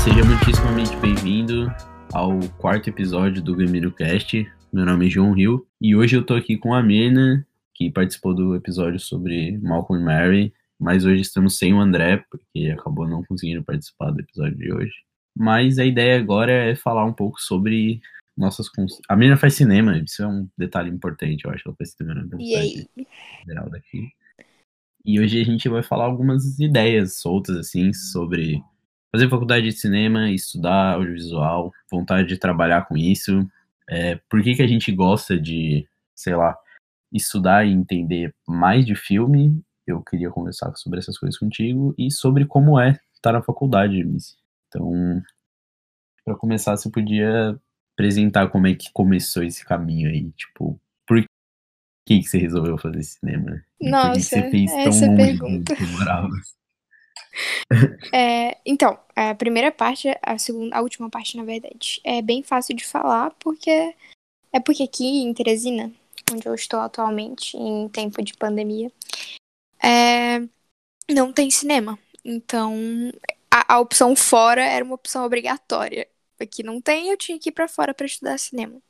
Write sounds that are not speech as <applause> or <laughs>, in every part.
seja muitíssimamente bem-vindo ao quarto episódio do Gamino Cast. Meu nome é João Rio e hoje eu tô aqui com a Mena, que participou do episódio sobre Malcolm e Mary, mas hoje estamos sem o André, porque acabou não conseguindo participar do episódio de hoje. Mas a ideia agora é falar um pouco sobre nossas. Cons... A menina faz cinema, isso é um detalhe importante, eu acho. Ela faz cinema na E Geral daqui. E hoje a gente vai falar algumas ideias soltas, assim, sobre fazer faculdade de cinema, estudar audiovisual, vontade de trabalhar com isso, é, por que, que a gente gosta de, sei lá, estudar e entender mais de filme. Eu queria conversar sobre essas coisas contigo e sobre como é estar na faculdade, Miss. Então, para começar, você podia apresentar como é que começou esse caminho aí, tipo, por que, que você resolveu fazer cinema? Nossa, por que você fez tão essa longe pergunta. de? <laughs> É, então, a primeira parte, a segunda, a última parte, na verdade, é bem fácil de falar, porque é porque aqui em Teresina, onde eu estou atualmente, em tempo de pandemia, é, não tem cinema. Então, a, a opção fora era uma opção obrigatória. Aqui não tem, eu tinha que ir pra fora para estudar cinema.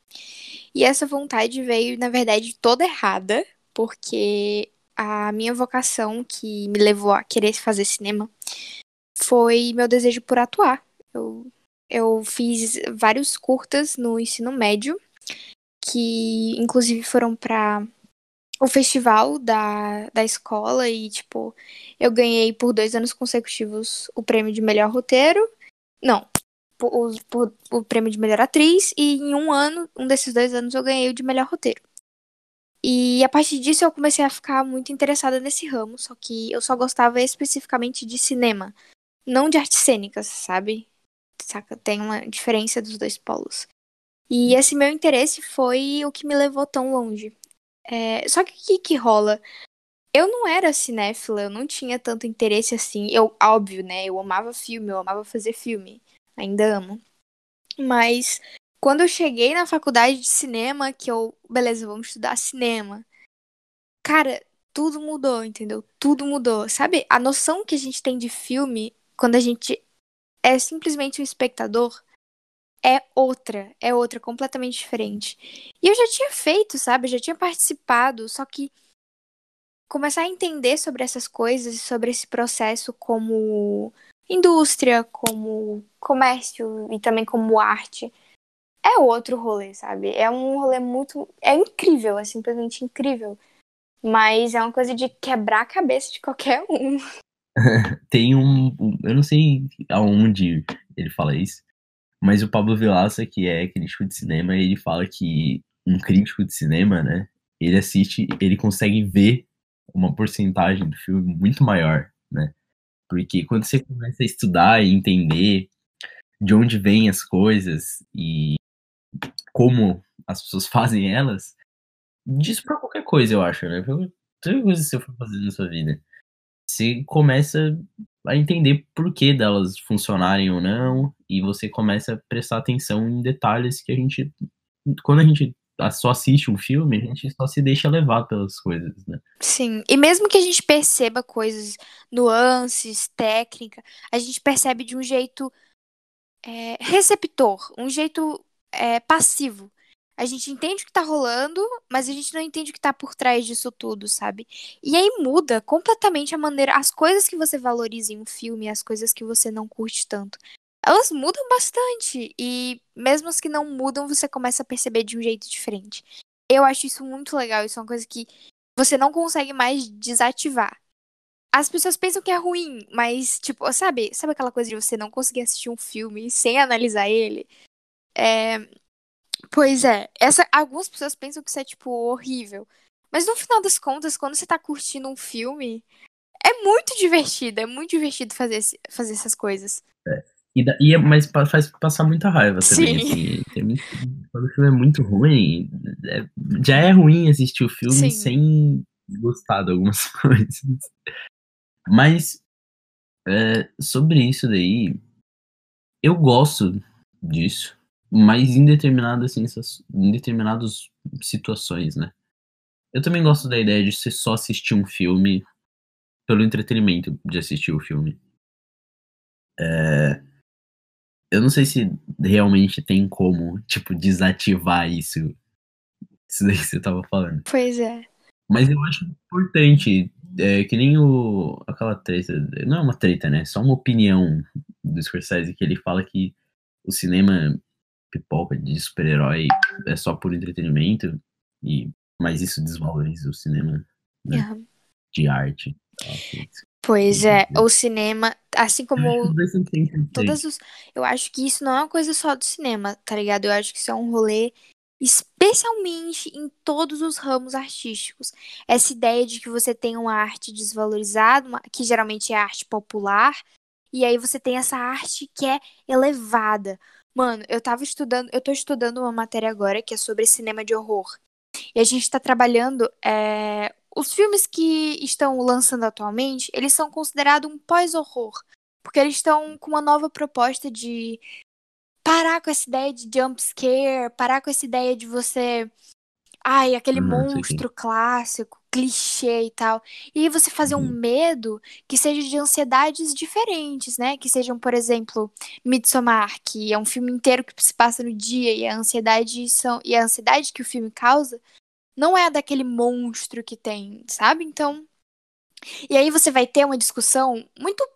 E essa vontade veio, na verdade, toda errada, porque a minha vocação que me levou a querer fazer cinema foi meu desejo por atuar. Eu, eu fiz vários curtas no ensino médio, que inclusive foram para o festival da, da escola e, tipo, eu ganhei por dois anos consecutivos o prêmio de melhor roteiro. Não, por- por- o prêmio de melhor atriz, e em um ano, um desses dois anos, eu ganhei o de melhor roteiro. E a partir disso eu comecei a ficar muito interessada nesse ramo, só que eu só gostava especificamente de cinema, não de artes cênicas, sabe? Saca? Tem uma diferença dos dois polos. E esse meu interesse foi o que me levou tão longe. É, só que o que, que rola? Eu não era cinéfila, eu não tinha tanto interesse assim. Eu, óbvio, né? Eu amava filme, eu amava fazer filme. Ainda amo. Mas quando eu cheguei na faculdade de cinema, que eu, beleza, vamos estudar cinema. Cara, tudo mudou, entendeu? Tudo mudou. Sabe, a noção que a gente tem de filme quando a gente é simplesmente um espectador é outra, é outra, completamente diferente. E eu já tinha feito, sabe? Eu já tinha participado, só que começar a entender sobre essas coisas, sobre esse processo como indústria, como comércio e também como arte, é outro rolê, sabe? É um rolê muito. É incrível, é simplesmente incrível. Mas é uma coisa de quebrar a cabeça de qualquer um. <laughs> Tem um, Eu não sei aonde ele fala isso, mas o Pablo Vilaça, que é crítico de cinema, ele fala que um crítico de cinema, né? Ele assiste, ele consegue ver uma porcentagem do filme muito maior, né? Porque quando você começa a estudar e entender de onde vêm as coisas e como as pessoas <laughs> fazem elas, disso pra qualquer coisa, eu acho, né? Pra Qualquer coisa que você for fazer na sua vida. Você começa a entender por que delas funcionarem ou não, e você começa a prestar atenção em detalhes que a gente. Quando a gente só assiste um filme, a gente só se deixa levar pelas coisas, né? Sim, e mesmo que a gente perceba coisas, nuances, técnica, a gente percebe de um jeito é, receptor, um jeito é, passivo. A gente entende o que tá rolando, mas a gente não entende o que tá por trás disso tudo, sabe? E aí muda completamente a maneira, as coisas que você valoriza em um filme, as coisas que você não curte tanto. Elas mudam bastante. E mesmo as que não mudam, você começa a perceber de um jeito diferente. Eu acho isso muito legal. Isso é uma coisa que você não consegue mais desativar. As pessoas pensam que é ruim, mas, tipo, sabe, sabe aquela coisa de você não conseguir assistir um filme sem analisar ele? É. Pois é, essa, algumas pessoas pensam que isso é, tipo, horrível. Mas no final das contas, quando você tá curtindo um filme, é muito divertido, é muito divertido fazer, esse- fazer essas coisas. E, da- e é- mas faz passar muita raiva também, Sim. assim. Tem muito- quando o filme é muito ruim, é- já é ruim assistir o filme Sim. sem gostar de algumas <laughs> coisas. Mas é, sobre isso daí, eu gosto disso, mas em determinadas, em determinadas situações, né? Eu também gosto da ideia de você só assistir um filme pelo entretenimento de assistir o filme. É, eu não sei se realmente tem como, tipo, desativar isso. Isso daí que você tava falando. Pois é. Mas eu acho importante, é, que nem o. aquela treta. Não é uma treta, né? Só uma opinião do Scorsese que ele fala que o cinema pipoca de super-herói é só por entretenimento, e, mas isso desvaloriza o cinema né, Aham. de arte. Pois é, o cinema, assim como todas os. Eu acho que isso não é uma coisa só do cinema, tá ligado? Eu acho que isso é um rolê, especialmente em todos os ramos artísticos. Essa ideia de que você tem uma arte desvalorizada, uma- que geralmente é arte popular, e aí você tem essa arte que é elevada. Mano, eu tava estudando, eu tô estudando uma matéria agora que é sobre cinema de horror. E a gente tá trabalhando. é, Os filmes que estão lançando atualmente, eles são considerados um pós-horror. Porque eles estão com uma nova proposta de parar com essa ideia de jump scare, parar com essa ideia de você. Ai, aquele sim. monstro clássico, clichê e tal. E você fazer um Uhum. medo que seja de ansiedades diferentes, né? Que sejam, por exemplo, Midsommar, que é um filme inteiro que se passa no dia e a ansiedade são e a ansiedade que o filme causa não é a daquele monstro que tem, sabe? Então, e aí você vai ter uma discussão muito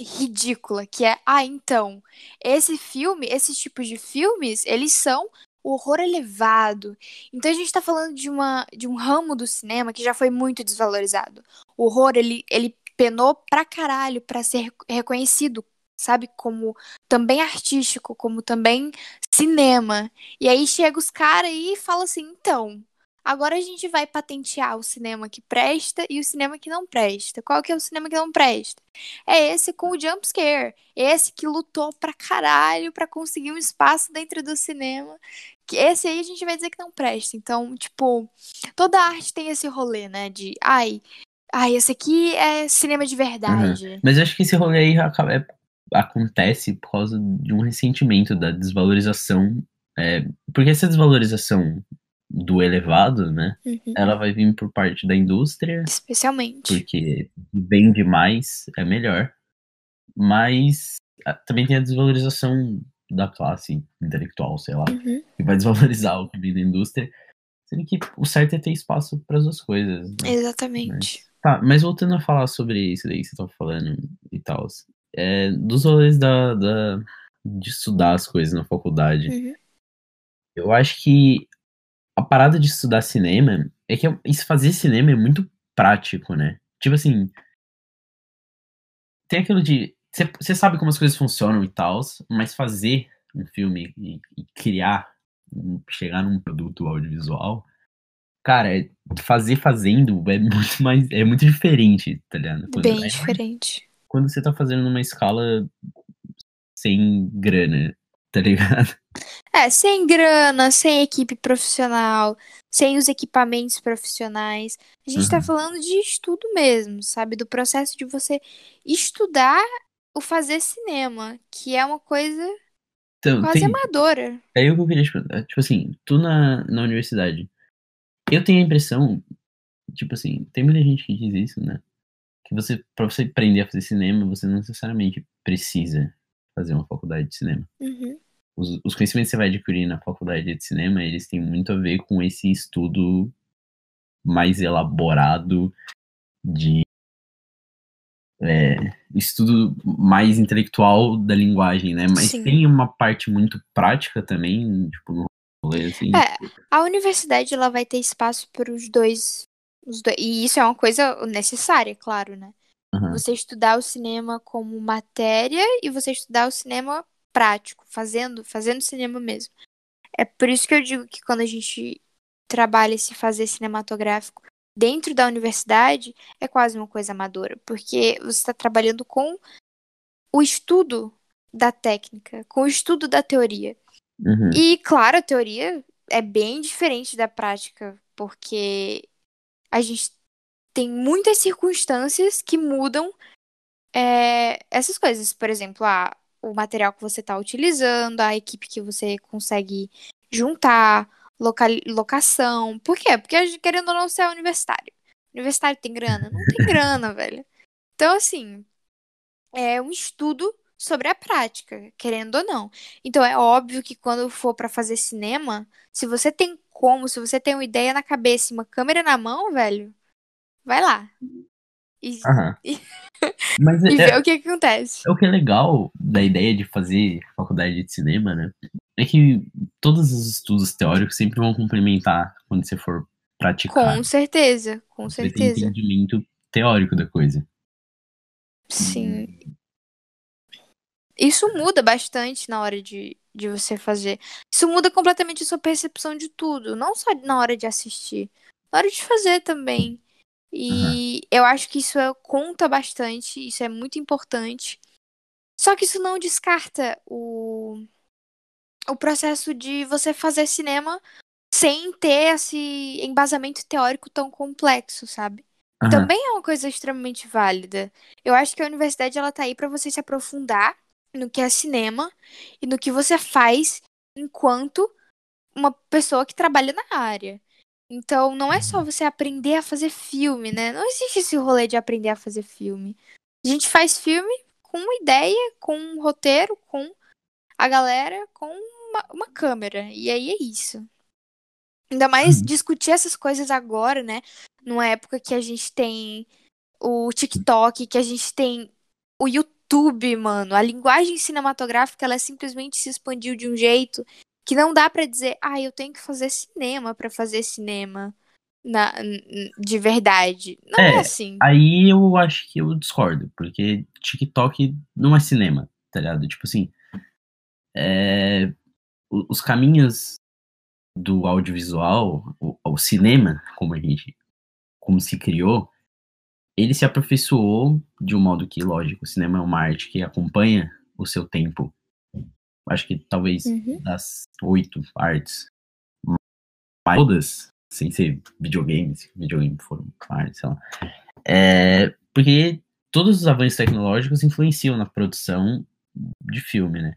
ridícula, que é, ah, então, esse filme, esses tipos de filmes, eles são horror elevado. Então a gente tá falando de uma de um ramo do cinema que já foi muito desvalorizado. O horror, ele ele penou pra caralho pra ser reconhecido, sabe, como também artístico, como também cinema. E aí chega os caras e fala assim, então, Agora a gente vai patentear o cinema que presta e o cinema que não presta. Qual que é o cinema que não presta? É esse com o jump scare. Esse que lutou pra caralho pra conseguir um espaço dentro do cinema. Que esse aí a gente vai dizer que não presta. Então, tipo, toda arte tem esse rolê, né? De, ai, ai, esse aqui é cinema de verdade. Mas eu acho que esse rolê aí acaba- é- acontece por causa de um ressentimento da desvalorização. é, porque essa desvalorização do elevado, né? Uhum. Ela vai vir por parte da indústria, Especialmente. porque vende mais, é melhor. Mas ah, também tem a desvalorização da classe intelectual, sei lá, Uhum. que vai desvalorizar o que vem da indústria. Sendo que o certo é ter espaço para as duas coisas. né? Exatamente. Tá, mas voltando a falar sobre isso daí que você tava falando e tal, é, dos rolês da, da, de estudar as coisas na faculdade, Uhum. eu acho que a parada de estudar cinema é que é- isso fazer cinema é muito prático, né? Tipo assim, tem aquilo de. Você sabe como as coisas funcionam e tal, mas fazer um filme e, e criar, chegar num produto audiovisual, cara, é- fazer fazendo é muito <laughs> mais. É muito diferente, tá ligado? Quando- Bem é- diferente. quando você tá fazendo numa escala sem grana, tá ligado? <laughs> É, sem grana, sem equipe profissional, sem os equipamentos profissionais. A gente tá Uhum. falando de estudo mesmo, sabe? Do processo de você estudar o fazer cinema, que é uma coisa Então, quase tem, amadora. é o que eu queria te perguntar. Tipo assim, tu na, na universidade, eu tenho a impressão, tipo assim, tem muita gente que diz isso, né? Que você, pra você aprender a fazer cinema, você não necessariamente precisa fazer uma faculdade de cinema. Uhum. Os, os conhecimentos que você vai adquirir na faculdade de cinema, eles têm muito a ver com esse estudo mais elaborado de é, estudo mais intelectual da linguagem, né? Mas Sim. tem uma parte muito prática também, tipo, no rolê, assim. É, a universidade ela vai ter espaço para os dois, os dois. E isso é uma coisa necessária, claro, né? Aham. Você estudar o cinema como matéria e você estudar o cinema prático, fazendo, fazendo cinema mesmo. É por isso que eu digo que quando a gente trabalha esse fazer cinematográfico dentro da universidade, é quase uma coisa amadora, porque você está trabalhando com o estudo da técnica, com o estudo da teoria. Uhum. E, claro, a teoria é bem diferente da prática, porque a gente tem muitas circunstâncias que mudam é, essas coisas. Por exemplo, ah, o material que você está utilizando, a equipe que você consegue juntar, loca- locação. Por quê? Porque, querendo ou não, você é universitário. Universitário tem grana? Não tem <laughs> grana, velho. Então, assim, é um estudo sobre a prática, querendo ou não. Então é óbvio que quando for para fazer cinema, se você tem como, se você tem uma ideia na cabeça e uma câmera na mão, velho, vai lá. E, e, Mas <laughs> e é, ver o que, acontece. É o que é legal da ideia de fazer faculdade de cinema, né? É que todos os estudos teóricos sempre vão complementar quando você for praticar. Com certeza, com você certeza. Tem entendimento teórico da coisa. Sim. Isso muda bastante na hora de, de você fazer. Isso muda completamente a sua percepção de tudo. Não só na hora de assistir. Na hora de fazer também. E uhum. eu acho que isso é, conta bastante. Isso é muito importante. Só que isso não descarta o, o processo de você fazer cinema sem ter esse embasamento teórico tão complexo, sabe? Uhum. Também é uma coisa extremamente válida. Eu acho que a universidade ela tá aí para você se aprofundar no que é cinema e no que você faz enquanto uma pessoa que trabalha na área. Então, não é só uhum. você aprender a fazer filme, né? Não existe esse rolê de aprender a fazer filme. A gente faz filme com uma ideia, com um roteiro, com a galera, com uma, uma câmera. E aí é isso. Ainda mais uhum. discutir essas coisas agora, né? Numa época que a gente tem o TikTok, que a gente tem o YouTube, mano. A linguagem cinematográfica, ela simplesmente se expandiu de um jeito que não dá para dizer, ah, eu tenho que fazer cinema para fazer cinema na, de verdade. Não é, é, assim. Aí eu acho que eu discordo, porque TikTok não é cinema, tá ligado? Tipo assim, é, os caminhos do audiovisual, o, o, cinema, como a gente, como se criou, ele se aperfeiçoou de um modo que, lógico, o cinema é uma arte que acompanha o seu tempo acho que talvez uhum. das oito artes, todas, sem ser videogames, videogame foram artes, sei lá. É, porque todos os avanços tecnológicos influenciam na produção de filme, né?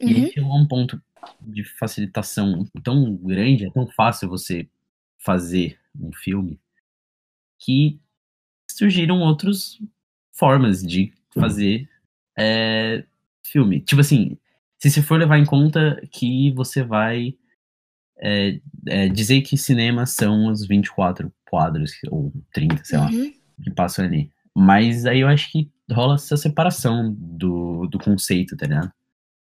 E uhum. chegou a um ponto de facilitação tão grande, é tão fácil você fazer um filme, que surgiram outras formas de fazer é, filme. Tipo assim, se você for levar em conta que você vai é, é, dizer que cinema são os 24 quadros, ou 30, sei uhum. lá, que passam ali. Mas aí eu acho que rola essa separação do, do conceito, tá ligado?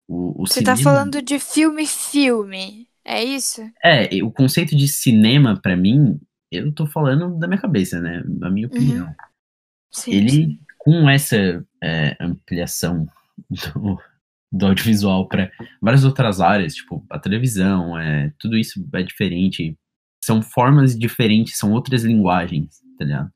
O, o você tá cinema... tá falando de filme-filme, é isso? É, o conceito de cinema, para mim, eu tô falando da minha cabeça, né? Na minha opinião. Uhum. Sim, Ele, sim. com essa é, ampliação <laughs> do, do audiovisual para várias outras áreas, tipo a televisão, é, tudo isso é diferente. São formas diferentes, são outras linguagens, tá ligado?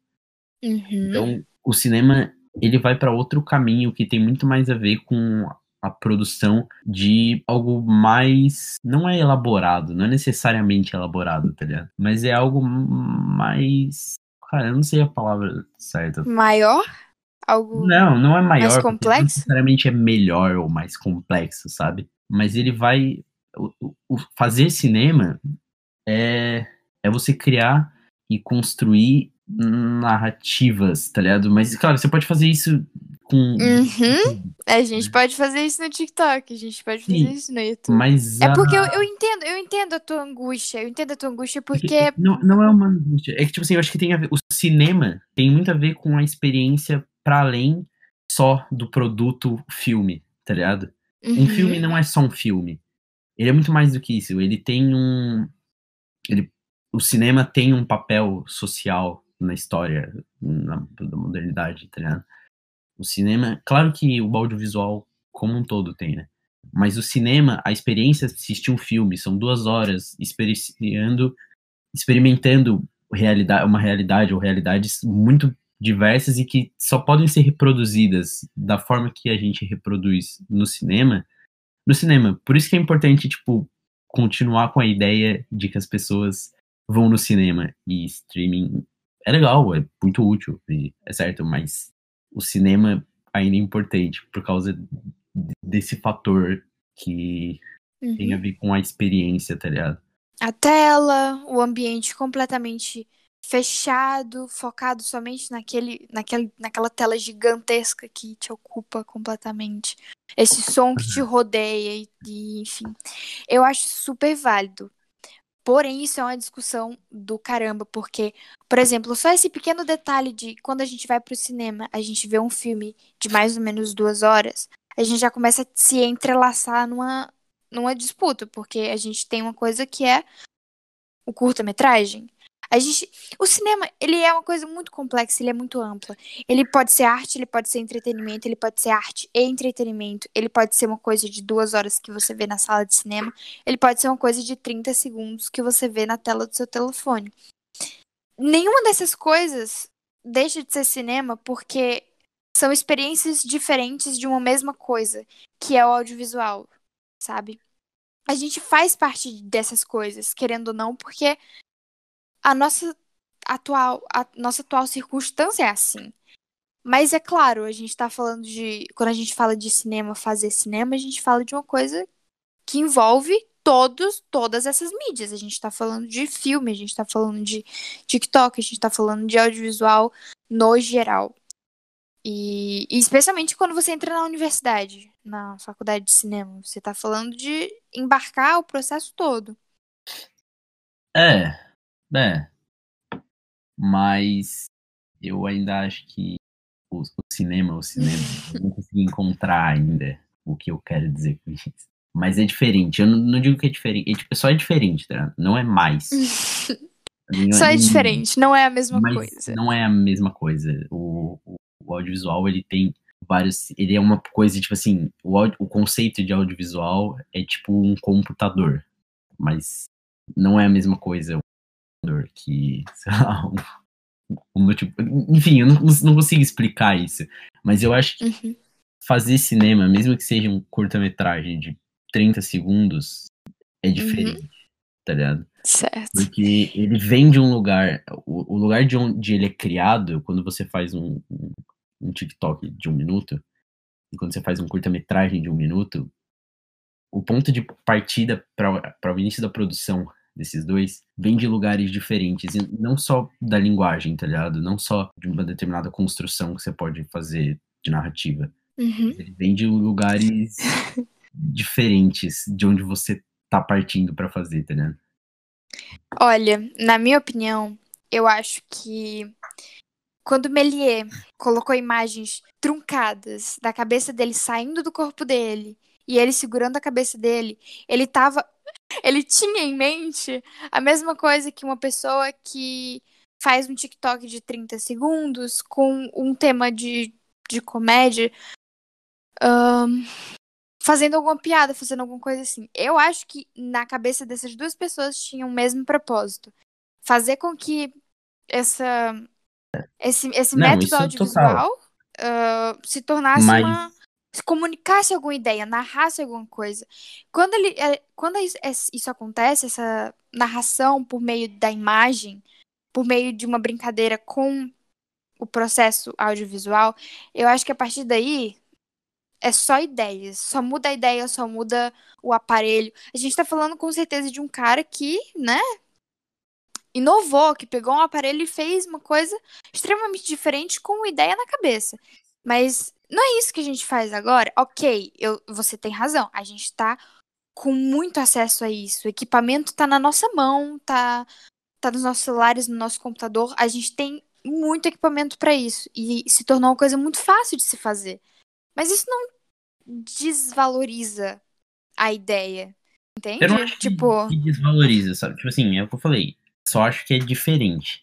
Uhum. Então, o cinema, ele vai para outro caminho que tem muito mais a ver com a produção de algo mais. Não é elaborado, não é necessariamente elaborado, tá ligado? Mas é algo mais. Cara, eu não sei a palavra certa. Maior? Algo não, não é maior, mais complexo? Não necessariamente é melhor ou mais complexo, sabe? Mas ele vai o, o, fazer cinema é é você criar e construir narrativas, tá ligado? Mas claro, você pode fazer isso com uhum. A gente pode fazer isso no TikTok, a gente pode fazer Sim, isso no YouTube. Mas a... É porque eu, eu entendo, eu entendo a tua angústia, eu entendo a tua angústia porque não, não é uma angústia, é que tipo assim, eu acho que tem a ver, o cinema tem muito a ver com a experiência para além só do produto filme, tá ligado? Uhum. Um filme não é só um filme. Ele é muito mais do que isso. Ele tem um. Ele, o cinema tem um papel social na história na, da modernidade, tá ligado? O cinema. Claro que o audiovisual como um todo tem, né? Mas o cinema, a experiência de assistir um filme, são duas horas experimentando, experimentando realidade, uma realidade ou realidades muito diversas e que só podem ser reproduzidas da forma que a gente reproduz no cinema, no cinema. Por isso que é importante, tipo, continuar com a ideia de que as pessoas vão no cinema e streaming é legal, é muito útil, é certo, mas o cinema ainda é importante por causa desse fator que uhum. tem a ver com a experiência, tá ligado? A tela, o ambiente completamente fechado, focado somente naquele, naquele, naquela tela gigantesca que te ocupa completamente. Esse som que te Uhum. rodeia e, e, enfim. Eu acho super válido. Porém, isso é uma discussão do caramba, porque, por exemplo, só esse pequeno detalhe de quando a gente vai pro cinema, a gente vê um filme de mais ou menos duas horas, a gente já começa a se entrelaçar numa, numa disputa, porque a gente tem uma coisa que é o curta-metragem. A gente, o cinema, ele é uma coisa muito complexa, ele é muito ampla. Ele pode ser arte, ele pode ser entretenimento, ele pode ser arte e entretenimento. Ele pode ser uma coisa de duas horas que você vê na sala de cinema. Ele pode ser uma coisa de 30 segundos que você vê na tela do seu telefone. Nenhuma dessas coisas deixa de ser cinema porque são experiências diferentes de uma mesma coisa, que é o audiovisual, sabe? A gente faz parte dessas coisas, querendo ou não, porque a nossa atual, a nossa atual circunstância é assim. Mas é claro, a gente tá falando de. Quando a gente fala de cinema, fazer cinema, a gente fala de uma coisa que envolve todos, todas essas mídias. A gente tá falando de filme, a gente tá falando de TikTok, a gente tá falando de audiovisual no geral. E, e especialmente quando você entra na universidade, na faculdade de cinema, você tá falando de embarcar o processo todo. É, é. Mas eu ainda acho que o, o cinema, o cinema, eu não consegui encontrar ainda o que eu quero dizer com isso. Mas é diferente. Eu não, não digo que é diferente. É, tipo, só é diferente, tá? Não é mais. <laughs> Não Só é diferente, não é a mesma mas coisa. não é a mesma coisa. O, o, o audiovisual, ele tem vários. Ele é uma coisa, tipo assim, o, audi- o conceito de audiovisual é tipo um computador. Mas não é a mesma coisa que, <laughs> sei lá, um, um, tipo, enfim, eu não, não consigo explicar isso. Mas eu acho que Uhum. fazer cinema, mesmo que seja um curta-metragem de 30 segundos, é diferente, tá ligado? Certo. Porque ele vem de um lugar. O, o lugar de onde ele é criado, quando você faz um, um, um TikTok de um minuto, e quando você faz um curta-metragem de um minuto, o ponto de partida para o início da produção desses dois vem de lugares diferentes, e não só da linguagem, tá ligado? Não só de uma determinada construção que você pode fazer de narrativa. Uhum. Ele vem de lugares <laughs> diferentes de onde você tá partindo para fazer, tá ligado? Olha, na minha opinião, eu acho que quando Méliès colocou imagens truncadas da cabeça dele saindo do corpo dele e ele segurando a cabeça dele, ele tava. Ele tinha em mente a mesma coisa que uma pessoa que faz um TikTok de 30 segundos com um tema de, de comédia. ahn, fazendo alguma piada, fazendo alguma coisa assim. Eu acho que na cabeça dessas duas pessoas tinha o mesmo propósito. Fazer com que essa, esse, esse Não, método é audiovisual ah, se tornasse Mas- uma. se comunicasse alguma ideia, narrasse alguma coisa. Quando, ele, é, quando isso, es- isso acontece, essa narração por meio da imagem, por meio de uma brincadeira com o processo audiovisual, eu acho que a partir daí é só ideias. Só muda a ideia, só muda o aparelho. A gente tá falando com certeza de um cara que, né, inovou, que pegou um aparelho e fez uma coisa extremamente diferente com uma ideia na cabeça. Mas não é isso que a gente faz agora? Ok, eu, você tem razão. A gente tá com muito acesso a isso. O equipamento tá na nossa mão, tá, tá nos nossos celulares, no nosso computador. A gente tem muito equipamento para isso. E se tornou uma coisa muito fácil de se fazer. Mas isso não desvaloriza a ideia. Entende? Eu não acho tipo, que desvaloriza, sabe? Tipo assim, é o que eu falei. Só acho que é diferente.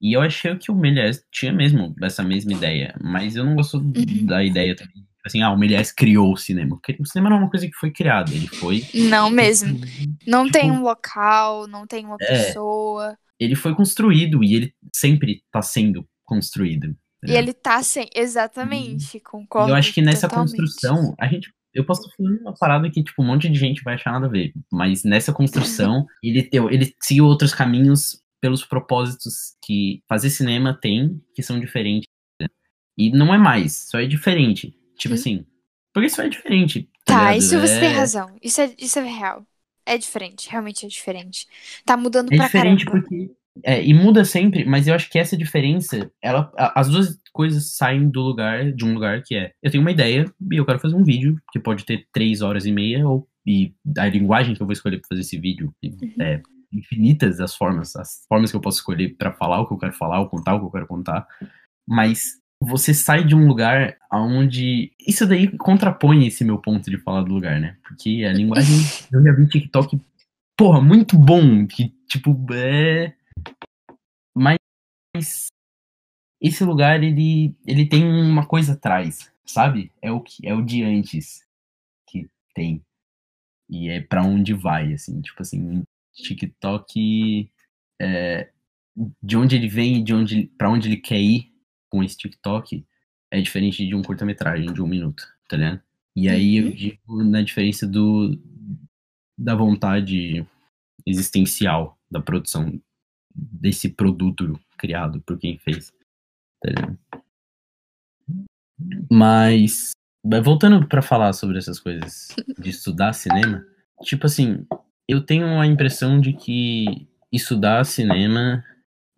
E eu achei que o Méliès tinha mesmo essa mesma ideia. Mas eu não gosto Uhum. da ideia também. Tipo Assim, ah, o Méliès criou o cinema. Porque o cinema não é uma coisa que foi criada. Ele foi. não <laughs> mesmo. Não Tipo, tem um local, não tem uma É. pessoa. Ele foi construído e ele sempre tá sendo construído. E ele tá sem. Exatamente, E concordo. eu acho que nessa totalmente. construção, a gente. Eu posso falando uma parada que, tipo, um monte de gente vai achar nada a ver. Mas nessa construção, <laughs> ele, deu, ele seguiu outros caminhos pelos propósitos que fazer cinema tem, que são diferentes. né? E não é mais, só é diferente. Tipo Hum. assim. Porque só é diferente. Tá, ligado? isso você tem É- razão. Isso é, isso é real. É diferente, realmente é diferente. Tá mudando É pra diferente caramba. porque É, e muda sempre, mas eu acho que essa diferença, ela, as duas coisas saem do lugar, de um lugar que é, eu tenho uma ideia e eu quero fazer um vídeo que pode ter três horas e meia, ou e a linguagem que eu vou escolher para fazer esse vídeo uhum. é infinitas as formas, as formas que eu posso escolher para falar o que eu quero falar, ou contar o que eu quero contar, mas você sai de um lugar onde isso daí contrapõe esse meu ponto de falar do lugar, né? Porque a linguagem eu já vi TikTok, porra, muito bom, que tipo é esse lugar ele ele tem uma coisa atrás, sabe? É o que é o de antes que tem e é para onde vai, assim, tipo assim, TikTok é, de onde ele vem e de onde para onde ele quer ir com esse TikTok é diferente de um curta-metragem de um minuto, tá ligado? E aí eu uhum. digo na diferença do da vontade existencial da produção desse produto criado por quem fez, tá? Mas voltando para falar sobre essas coisas de estudar cinema, tipo assim, eu tenho a impressão de que estudar cinema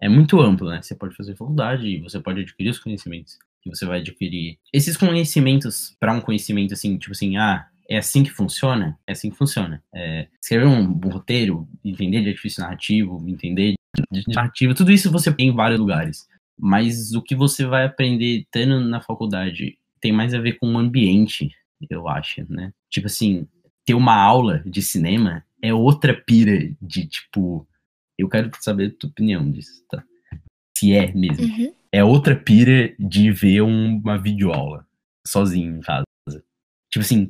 é muito amplo, né? Você pode fazer faculdade você pode adquirir os conhecimentos que você vai adquirir. Esses conhecimentos, para um conhecimento assim, tipo assim, ah, é assim que funciona? É assim que funciona. É, escrever um, um roteiro, entender de artifício narrativo, entender de narrativa, tudo isso você tem em vários lugares. Mas o que você vai aprender tendo na faculdade tem mais a ver com o ambiente, eu acho, né? Tipo assim, ter uma aula de cinema é outra pira de tipo. Eu quero saber a tua opinião disso, tá? Se é mesmo. Uhum. É outra pira de ver uma videoaula sozinho em casa. Tipo assim,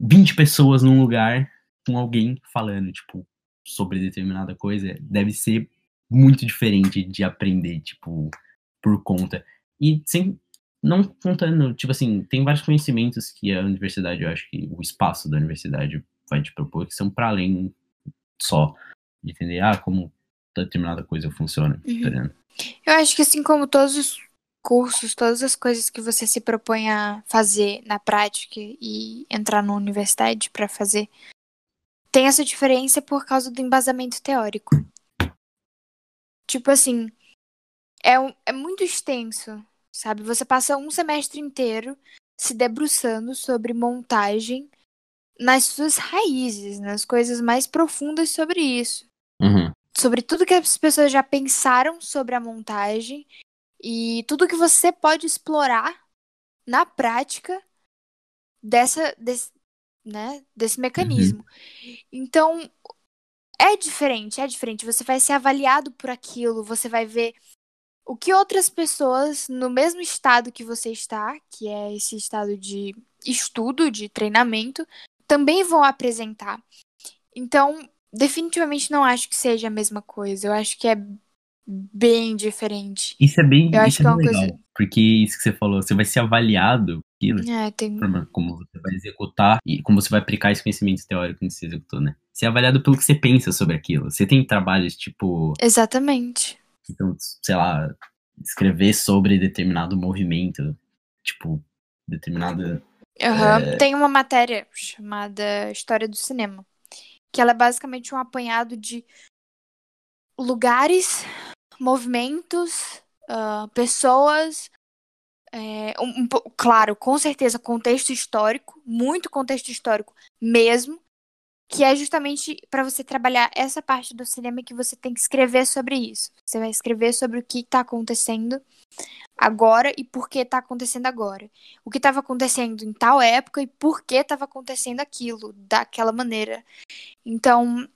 20 pessoas num lugar com alguém falando, tipo, sobre determinada coisa, deve ser muito diferente de aprender, tipo, por conta. E sem, não contando, tipo assim, tem vários conhecimentos que a universidade, eu acho que o espaço da universidade vai te propor que são para além só de entender, ah, como determinada coisa funciona. Uhum. Tá eu acho que assim como todos os cursos, todas as coisas que você se propõe a fazer na prática e entrar na universidade para fazer, tem essa diferença por causa do embasamento teórico. Tipo assim, é, um, é muito extenso, sabe? Você passa um semestre inteiro se debruçando sobre montagem nas suas raízes, nas coisas mais profundas sobre isso. Uhum. Sobre tudo que as pessoas já pensaram sobre a montagem e tudo que você pode explorar na prática dessa, desse, né, desse mecanismo. Uhum. Então, é diferente, é diferente. Você vai ser avaliado por aquilo, você vai ver o que outras pessoas no mesmo estado que você está, que é esse estado de estudo, de treinamento, também vão apresentar. Então, definitivamente não acho que seja a mesma coisa. Eu acho que é bem diferente. Isso é bem, eu isso é bem legal, coisa... porque isso que você falou, você vai ser avaliado aquilo, é, tem... como você vai executar e como você vai aplicar esse conhecimento teórico que você executou, né? Você é avaliado pelo que você pensa sobre aquilo. Você tem trabalhos tipo. Exatamente. Então, sei lá, escrever sobre determinado movimento, tipo, determinada. Uhum. É... Tem uma matéria chamada História do Cinema, que ela é basicamente um apanhado de lugares, movimentos, uh, pessoas. É, um, um, claro, com certeza, contexto histórico, muito contexto histórico mesmo, que é justamente para você trabalhar essa parte do cinema que você tem que escrever sobre isso. Você vai escrever sobre o que está acontecendo agora e por que está acontecendo agora. O que estava acontecendo em tal época e por que estava acontecendo aquilo daquela maneira. Então,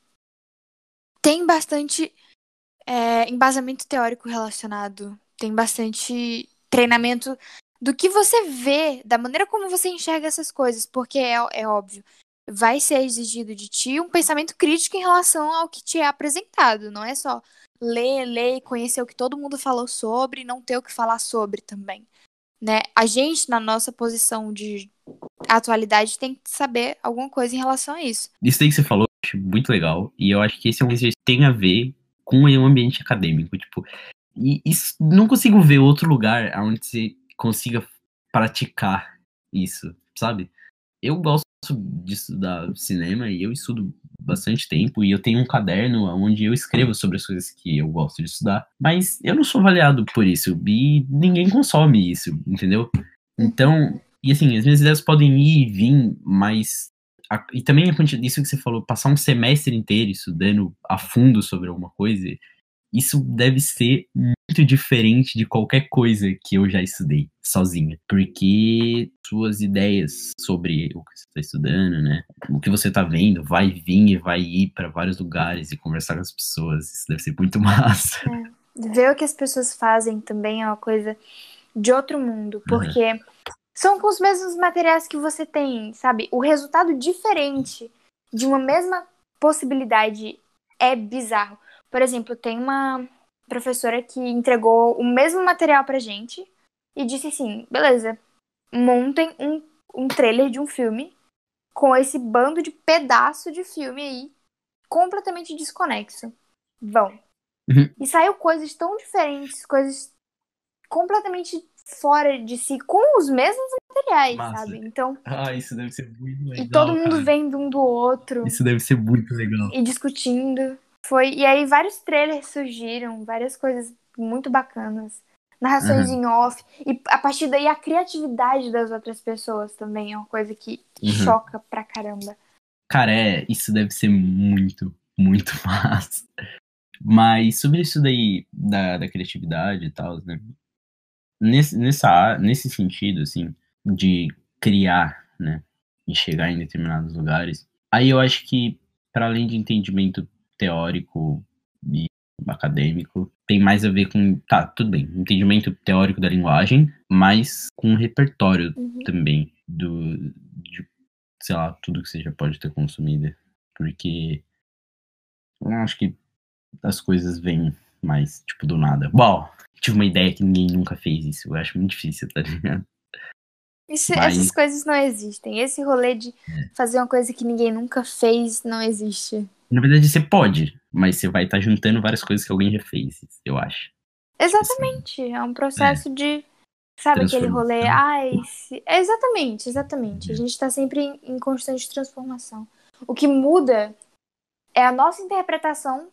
tem bastante é, embasamento teórico relacionado, tem bastante treinamento do que você vê, da maneira como você enxerga essas coisas, porque é, é óbvio vai ser exigido de ti um pensamento crítico em relação ao que te é apresentado. Não é só ler, ler e conhecer o que todo mundo falou sobre e não ter o que falar sobre também. Né? A gente, na nossa posição de atualidade, tem que saber alguma coisa em relação a isso. Isso aí que você falou, eu acho muito legal. E eu acho que esse é um exercício que tem a ver com o ambiente acadêmico. Tipo, e isso, não consigo ver outro lugar onde você consiga praticar isso, sabe? Eu gosto de estudar cinema e eu estudo bastante tempo e eu tenho um caderno onde eu escrevo sobre as coisas que eu gosto de estudar, mas eu não sou avaliado por isso e ninguém consome isso, entendeu? Então, e assim, as minhas ideias podem ir e vir, mas a, e também disso que você falou, passar um semestre inteiro estudando a fundo sobre alguma coisa, isso deve ser muito diferente de qualquer coisa que eu já estudei sozinha. Porque suas ideias sobre o que você está estudando, né? O que você está vendo, vai vir e vai ir para vários lugares e conversar com as pessoas. Isso deve ser muito <laughs> massa. É. Ver o que as pessoas fazem também é uma coisa de outro mundo. Porque uhum. São com os mesmos materiais que você tem, sabe? O resultado diferente de uma mesma possibilidade é bizarro. Por exemplo, tem uma professora que entregou o mesmo material pra gente e disse assim: beleza, montem um, um trailer de um filme com esse bando de pedaço de filme aí completamente desconexo. Vão. Uhum. E saiu coisas tão diferentes, coisas completamente fora de si, com os mesmos materiais, Massa. sabe? Então. Ah, isso deve ser muito legal. E todo mundo cara. vendo um do outro. Isso deve ser muito legal. E discutindo. Foi, e aí vários trailers surgiram, várias coisas muito bacanas. Narrações uhum. em off. E a partir daí a criatividade das outras pessoas também é uma coisa que uhum. choca pra caramba. Cara, é, isso deve ser muito, muito <laughs> massa. Mas sobre isso daí da, da criatividade e tal, né? Nesse, nessa, nesse sentido, assim, de criar, né? E chegar em determinados lugares. Aí eu acho que, para além de entendimento teórico e acadêmico tem mais a ver com. Tá, tudo bem, entendimento teórico da linguagem, mas com repertório uhum. também do. De, sei lá, tudo que você já pode ter consumido. Porque. Eu acho que as coisas vêm mais, tipo, do nada. Bom, tive uma ideia que ninguém nunca fez isso. Eu acho muito difícil, tá ligado? Isso, Mas... Essas coisas não existem. Esse rolê de é. fazer uma coisa que ninguém nunca fez não existe. Na verdade, você pode, mas você vai estar tá juntando várias coisas que alguém já fez, eu acho. Exatamente. Assim, é um processo é. de. Sabe aquele rolê? Ai, se... exatamente, exatamente. A gente está sempre em, em constante transformação. O que muda é a nossa interpretação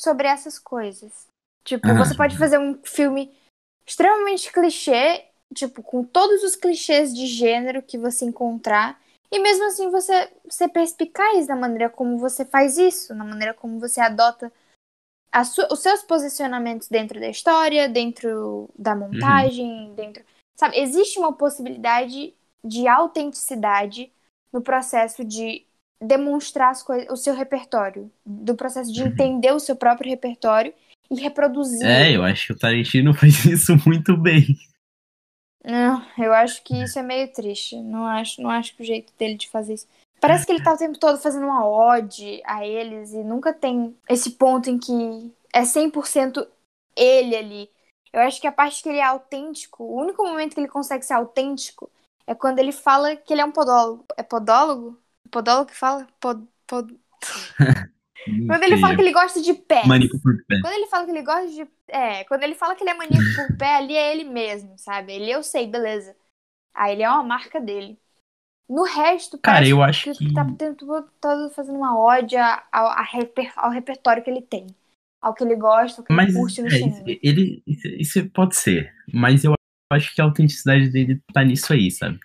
sobre essas coisas. Tipo, ah. você pode fazer um filme extremamente clichê, tipo, com todos os clichês de gênero que você encontrar, e mesmo assim você ser perspicaz na maneira como você faz isso, na maneira como você adota os seus posicionamentos dentro da história, dentro da montagem, uhum. dentro. Sabe, existe uma possibilidade de autenticidade no processo de demonstrar as coisas, o seu repertório, do processo de uhum. entender o seu próprio repertório e reproduzir. É, eu acho que o Tarantino <laughs> faz isso muito bem. Não, eu acho que isso é meio triste. Não acho, não acho que o jeito dele de fazer isso. Parece que ele tá o tempo todo fazendo uma ode a eles e nunca tem esse ponto em que é 100% ele ali. Eu acho que a parte que ele é autêntico, o único momento que ele consegue ser autêntico é quando ele fala que ele é um podólogo. É podólogo? Podólogo que fala? Pod, pod... <laughs> Quando ele fala que ele gosta de pé. Maníaco por pé. Quando ele fala que ele gosta de. É, quando ele fala que ele é maníaco por pé, ali é ele mesmo, sabe? Ele eu sei, beleza. Aí ele é uma marca dele. No resto, cara, eu acho que, que tá todo, todo fazendo uma ódia ao, ao, repertório que ele tem. Ao que ele gosta, ao que mas, ele curte no é, cinema. Ele, isso, isso pode ser, mas eu acho que a autenticidade dele tá nisso aí, sabe?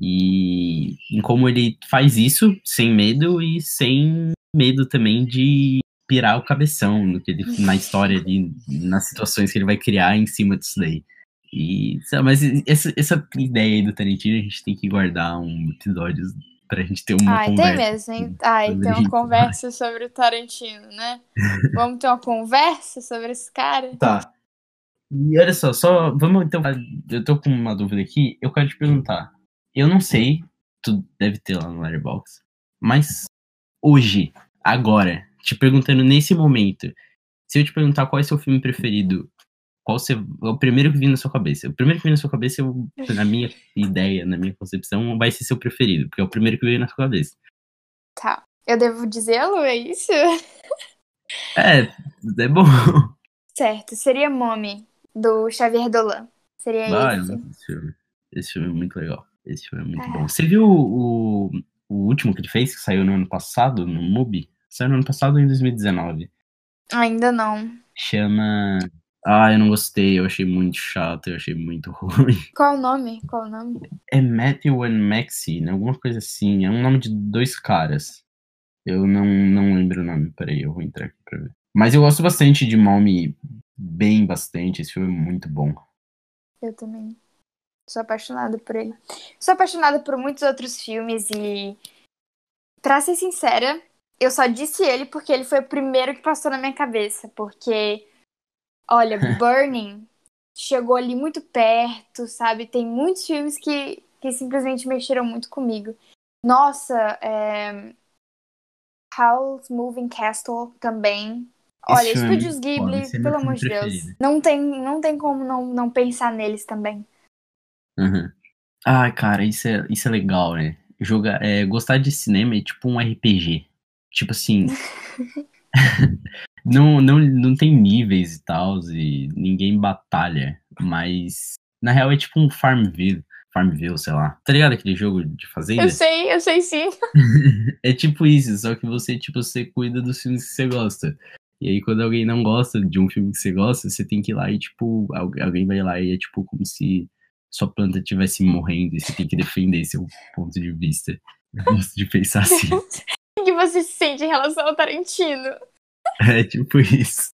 E em como ele faz isso sem medo e sem medo também de pirar o cabeção no que ele, na história ali, nas situações que ele vai criar em cima disso daí. E, mas essa, essa ideia aí do Tarantino a gente tem que guardar um episódio pra gente ter uma Ai, conversa. tem mesmo, hein? Ai, tem uma conversa sobre o Tarantino, né? <laughs> Vamos ter uma conversa sobre esse cara? Tá. E olha só, só vamos então. Eu tô com uma dúvida aqui, eu quero te perguntar. Eu não sei, tu deve ter lá no Letterboxd, mas hoje, agora, te perguntando nesse momento, se eu te perguntar qual é seu filme preferido, qual você, é o primeiro que vem na sua cabeça? O primeiro que vem na sua cabeça, eu, na minha <laughs> ideia, na minha concepção, vai ser seu preferido, porque é o primeiro que veio na sua cabeça. Tá. Eu devo dizê-lo, é isso? É, é bom. Certo, seria Mommy, do Xavier Dolan. Seria ah, esse. Esse filme, esse filme é muito legal. Esse filme é muito é. bom. Você viu o, o último que ele fez, que saiu no ano passado, no MUBI. Saiu no ano passado ou em 2019. Ainda não. Chama. Ah, eu não gostei, eu achei muito chato, eu achei muito <laughs> ruim. Qual o nome? Qual o nome? É Matthew and Maxine, alguma coisa assim. É um nome de dois caras. Eu não, não lembro o nome, peraí, eu vou entrar aqui pra ver. Mas eu gosto bastante de Malme, bem bastante, esse filme é muito bom. Eu também. Sou apaixonada por ele. Sou apaixonada por muitos outros filmes e. Pra ser sincera, eu só disse ele porque ele foi o primeiro que passou na minha cabeça. Porque, olha, <laughs> Burning chegou ali muito perto, sabe? Tem muitos filmes que, que simplesmente mexeram muito comigo. Nossa, é... House Moving Castle também. Olha, é Estúdios Ghibli, é pelo amor de Deus. Não tem, não tem como não, não pensar neles também. Uhum. Ai, cara, isso é, isso é legal, né? Jogar, é, gostar de cinema é tipo um RPG. Tipo assim. <laughs> não, não, não tem níveis e tal, e ninguém batalha, mas na real é tipo um Farmville. Farmville, sei lá. Tá ligado aquele jogo de fazenda? Eu sei, eu sei sim. <laughs> É tipo isso, só que você, tipo, você cuida dos filmes que você gosta. E aí, quando alguém não gosta de um filme que você gosta, você tem que ir lá e, tipo, al- alguém vai lá e é tipo como se sua planta estivesse morrendo e você tem que defender seu ponto de vista. Eu gosto de pensar assim. <laughs> O que você se sente em relação ao Tarantino? É tipo isso.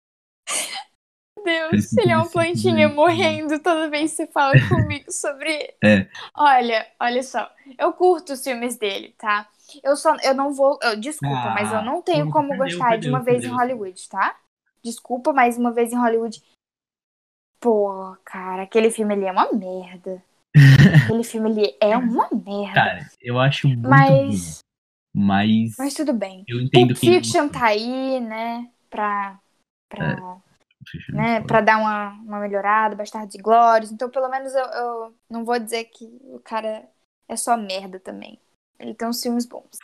Meu Deus, ele é uma plantinha né? morrendo toda vez que você fala <laughs> comigo sobre. É. Olha, olha só. Eu curto os filmes dele, tá? Eu só. Eu não vou. eu- desculpa, Ah, mas eu não tenho como perdeu, gostar de uma perdeu, vez em. Hollywood, tá? Desculpa, mas uma vez em Hollywood. Pô, cara, aquele filme ali é uma merda. <laughs> aquele filme ali é uma merda. Cara, eu acho muito mas. mas Mas tudo bem. eu entendo Pulp. Fiction tá aí, né? Pra. pra É. né, para dar uma, uma melhorada, Bastardos e Glórias. Então, pelo menos eu, eu não vou dizer que o cara é só merda também. Ele tem uns filmes bons.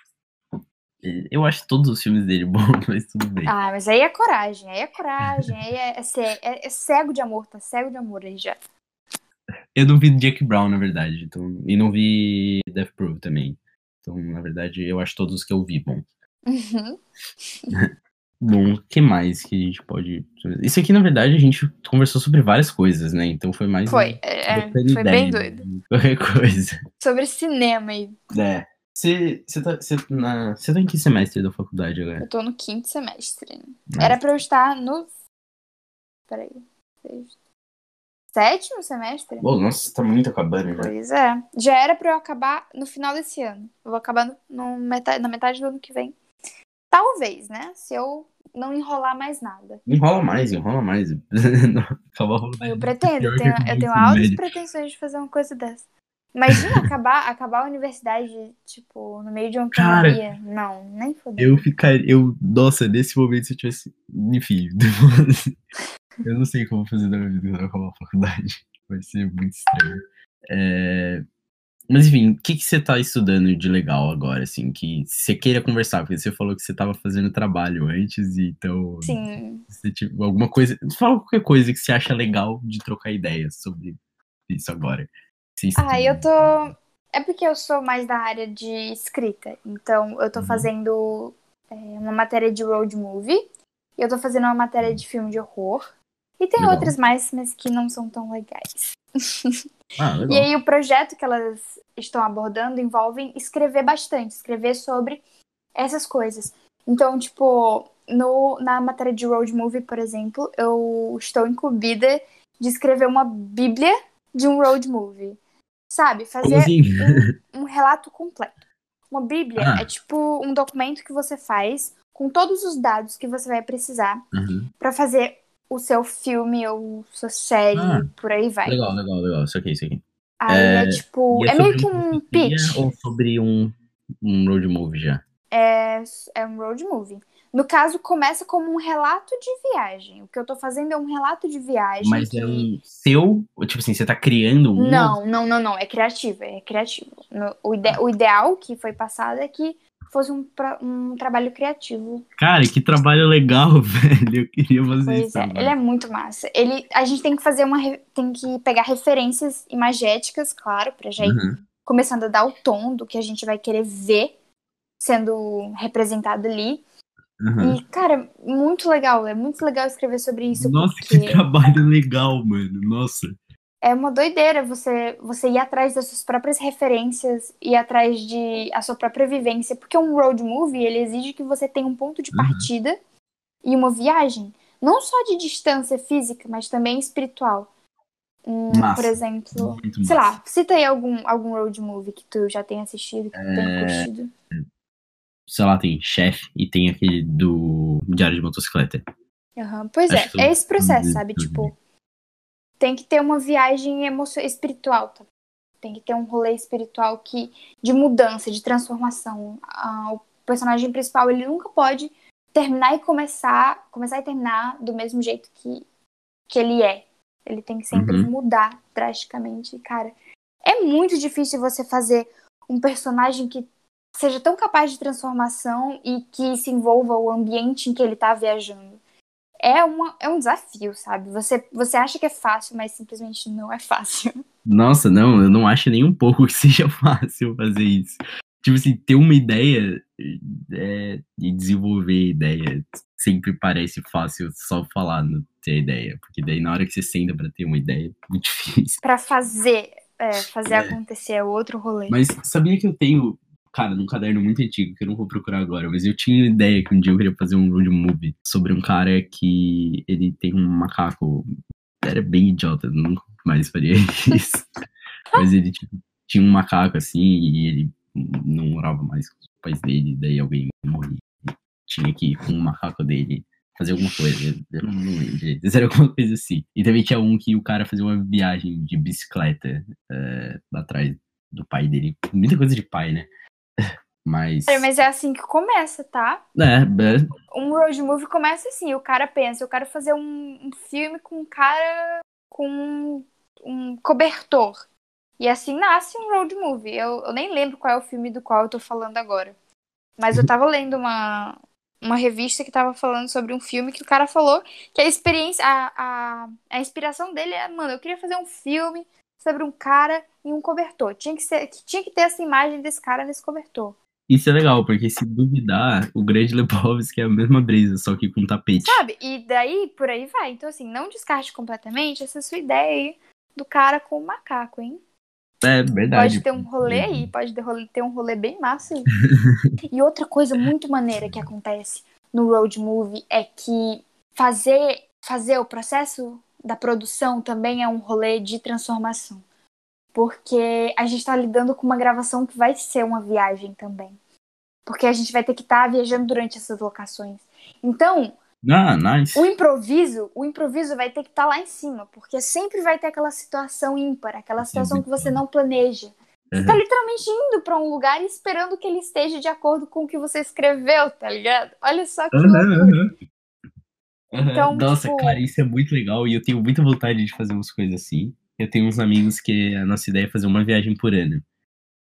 Eu acho todos os filmes dele <laughs> bons, mas tudo bem. Ah, mas aí é coragem, aí é coragem, aí é, é, é- é cego de amor, tá cego de amor aí já. Eu não vi Jack Brown, na verdade. Então, e não vi Death Proof também. Então, na verdade, eu acho todos que eu vi bom. Uhum. <laughs> Bom, o que mais que a gente pode. Isso aqui, na verdade, a gente conversou sobre várias coisas, né? Então foi mais. Foi, é, é, foi bem doido. né? <laughs> Qualquer coisa. Sobre cinema aí. É. Você tá, na- tá em que semestre da faculdade agora? Eu tô no quinto semestre. né? Era pra eu estar no. Peraí. sexto- Sétimo semestre? Bom, nossa, tá muito acabando já. Pois é. Já era pra eu acabar no final desse ano. Eu vou acabar no, no metade, na metade do ano que vem. Talvez, né? Se eu não enrolar mais nada. Enrola mais, enrola mais. <laughs> Eu pretendo, tenho, eu tenho altas pretensões de fazer uma coisa dessa. Imagina acabar, acabar a universidade, tipo, no meio de uma Cara, pandemia. Não, nem fodendo. Eu ficaria. Eu, nossa, nesse momento, se eu tivesse. Enfim, <laughs> eu não sei como fazer na minha vida quando eu acabar a faculdade. Vai ser muito estranho. É, Mas enfim, o que, que você tá estudando de legal agora, assim, que você queira conversar? Porque você falou que você tava fazendo trabalho antes, e então. Sim. Se tiver alguma coisa. Fala qualquer coisa que você acha legal de trocar ideias sobre isso agora. Ah, eu tô. É porque eu sou mais da área de escrita. Então, eu tô Uhum. fazendo é, uma matéria de road movie. E eu tô fazendo uma matéria de filme de horror. E tem Legal. outras mais, mas que não são tão legais. Ah, <laughs> legal. E aí, o projeto que elas estão abordando envolve escrever bastante, escrever sobre essas coisas. Então, tipo, no, na matéria de road movie, por exemplo, eu estou incumbida de escrever uma bíblia de um road movie. Sabe? Fazer assim? <laughs> um relato completo. Uma bíblia Ah. é tipo um documento que você faz com todos os dados que você vai precisar Uhum. pra fazer o seu filme ou sua série, Ah, por aí vai. Legal, legal, legal. Isso aqui, isso aqui. Aí é, tipo, E é, meio que um pitch. Ou sobre um, um road movie já? É, é um road movie. No caso, começa como um relato de viagem. O que eu tô fazendo é um relato de viagem. Mas que... é um seu. Tipo assim, você tá criando um. Não, não, não, não. É criativo, é criativo. No- o, ide- o ideal que foi passado é que fosse um, um trabalho criativo. Cara, que trabalho legal, <laughs> velho. Eu queria fazer Pois isso. é, ele é muito massa. Ele, a gente tem que fazer uma. tem que pegar referências imagéticas, claro, pra já ir Uhum. começando a dar o tom do que a gente vai querer ver sendo representado ali. Aham. E, cara, muito legal. É muito legal escrever sobre isso. Nossa, que trabalho legal, mano. Nossa. é uma doideira você, você ir atrás das suas próprias referências, ir atrás de a sua própria vivência. Porque um road movie, ele exige que você tenha um ponto de Uhum. partida e uma viagem. Não só de distância física, mas também espiritual. Hum, por exemplo, sei lá, cita aí algum, algum road movie que tu já tenha assistido, que tu É. tenha curtido. Sei lá, tem chefe e tem aquele do Diário de Motocicleta. Aham, Pois Acho é, é esse processo, sabe? Tipo, tem que ter uma viagem emocio... espiritual, tá? Tem que ter um rolê espiritual que de mudança, de transformação. Ah, o personagem principal, ele nunca pode terminar e começar, começar e terminar do mesmo jeito que, que ele é. Ele tem que sempre Uhum. mudar drasticamente. Cara, é muito difícil você fazer um personagem que seja tão capaz de transformação e que se envolva o ambiente em que ele tá viajando. É, uma, é um desafio, sabe? Você, você acha que é fácil, mas simplesmente não é fácil. <laughs> Nossa, não, eu não acho nem um pouco que <laughs> seja fácil fazer isso. Tipo assim, ter uma ideia é, e desenvolver a ideia sempre parece fácil só falar no ter ideia. Porque daí na hora que você senta pra ter uma ideia, é muito <laughs> difícil. Pra fazer, é, fazer É. acontecer é outro rolê. Mas sabia que eu tenho, cara, num caderno muito antigo, que eu não vou procurar agora, mas eu tinha ideia que um dia eu queria fazer um road movie sobre um cara que ele tem um macaco. Era bem idiota, nunca mais faria <laughs> isso. mas ele tipo, tinha um macaco assim e ele não morava mais com os pais dele, daí alguém morria. Tinha que ir com o macaco dele fazer alguma coisa. Eu não, lembro direito, era alguma coisa assim. E também tinha um que o cara fazia uma viagem de bicicleta eh, atrás do pai dele. Muita coisa de pai, né? Mas. Cara, Mas é assim que começa, tá? É, é, Um road movie começa assim, o cara pensa, eu quero fazer um, um filme com um cara com um, um cobertor. E assim nasce um road movie. Eu, eu nem lembro qual é o filme do qual eu tô falando agora. Mas eu tava lendo uma, uma revista que tava falando sobre um filme que o cara falou que a experiência, a, a, a inspiração dele é, mano, eu queria fazer um filme sobre um cara um cobertor. Tinha que, ser, tinha que ter essa imagem desse cara nesse cobertor. isso é legal, porque se duvidar, o grande Lebowski é a mesma brisa, só que com tapete. Sabe? E daí, por aí vai. Então, assim, não descarte completamente essa sua ideia aí do cara com o macaco, hein? É verdade. Pode ter um rolê aí, pode ter, rolê- ter um rolê bem massa aí. <laughs> e outra coisa muito maneira que acontece no road movie é que fazer, fazer o processo da produção também é um rolê de transformação. Porque a gente tá lidando com uma gravação que vai ser uma viagem também. Porque a gente vai ter que estar viajando durante essas locações. Então, Ah, nice. o improviso, o improviso vai ter que estar lá em cima, porque sempre vai ter aquela situação ímpar, aquela situação que você não planeja. Você tá Uhum. literalmente indo pra um lugar e esperando que ele esteja de acordo com o que você escreveu, tá ligado? Olha só que loucura. aham. Aham. Então, Nossa, tipo- cara, isso é muito legal e eu tenho muita vontade de fazer umas coisas assim. Eu tenho uns amigos que a nossa ideia é fazer uma viagem por ano.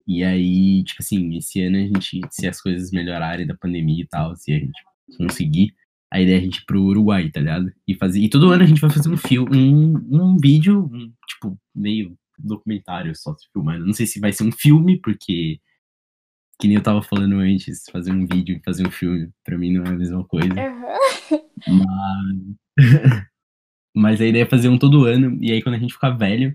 E aí, tipo assim, esse ano a gente, se as coisas melhorarem da pandemia e tal, se a gente conseguir, a ideia é a gente ir pro Uruguai, tá ligado? E fazer. E todo ano a gente vai fazer um filme, um, um vídeo, um, tipo, meio documentário só se filmando. Não sei se vai ser um filme, porque. Que nem eu tava falando antes, fazer um vídeo e fazer um filme, pra mim não é a mesma coisa. Aham. Mas... <laughs> Mas a ideia é fazer um todo ano, e aí quando a gente ficar velho,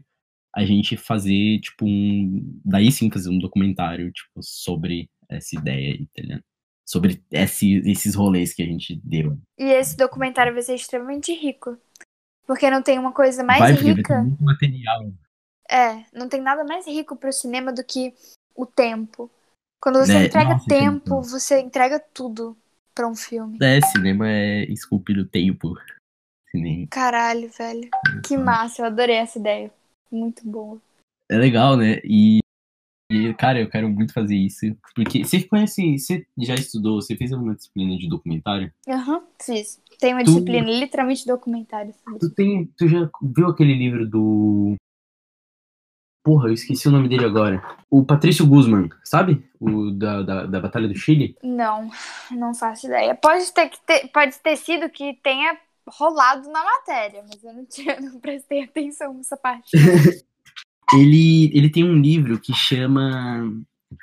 a gente fazer, tipo, um. Daí sim fazer um documentário, tipo, sobre essa ideia aí, tá ligado? Sobre esse, esses rolês que a gente deu. E esse documentário vai ser extremamente rico. Porque não tem uma coisa mais vai, porque vai rica. muito material. É, não tem nada mais rico pro cinema do que o tempo. Quando você É, entrega nossa, tempo, muito- você entrega tudo pra um filme. É, cinema é esculpir o tempo. Cinema. Caralho, velho. Que massa, eu adorei essa ideia. Muito boa. É legal, né? E, e, cara, eu quero muito fazer isso. Porque você conhece, você já estudou, você fez alguma disciplina de documentário? Aham, fiz. Tem uma Tu- disciplina literalmente documentário. Tu, tem, tu já viu aquele livro do. Porra, eu esqueci o nome dele agora. O Patrício Guzman, sabe? O da, da, da Batalha do Chile. Não, não faço ideia. Pode ter, que ter, pode ter sido que tenha rolado na matéria, mas eu não, tinha, não prestei atenção nessa parte. <laughs> Ele, ele tem um livro que chama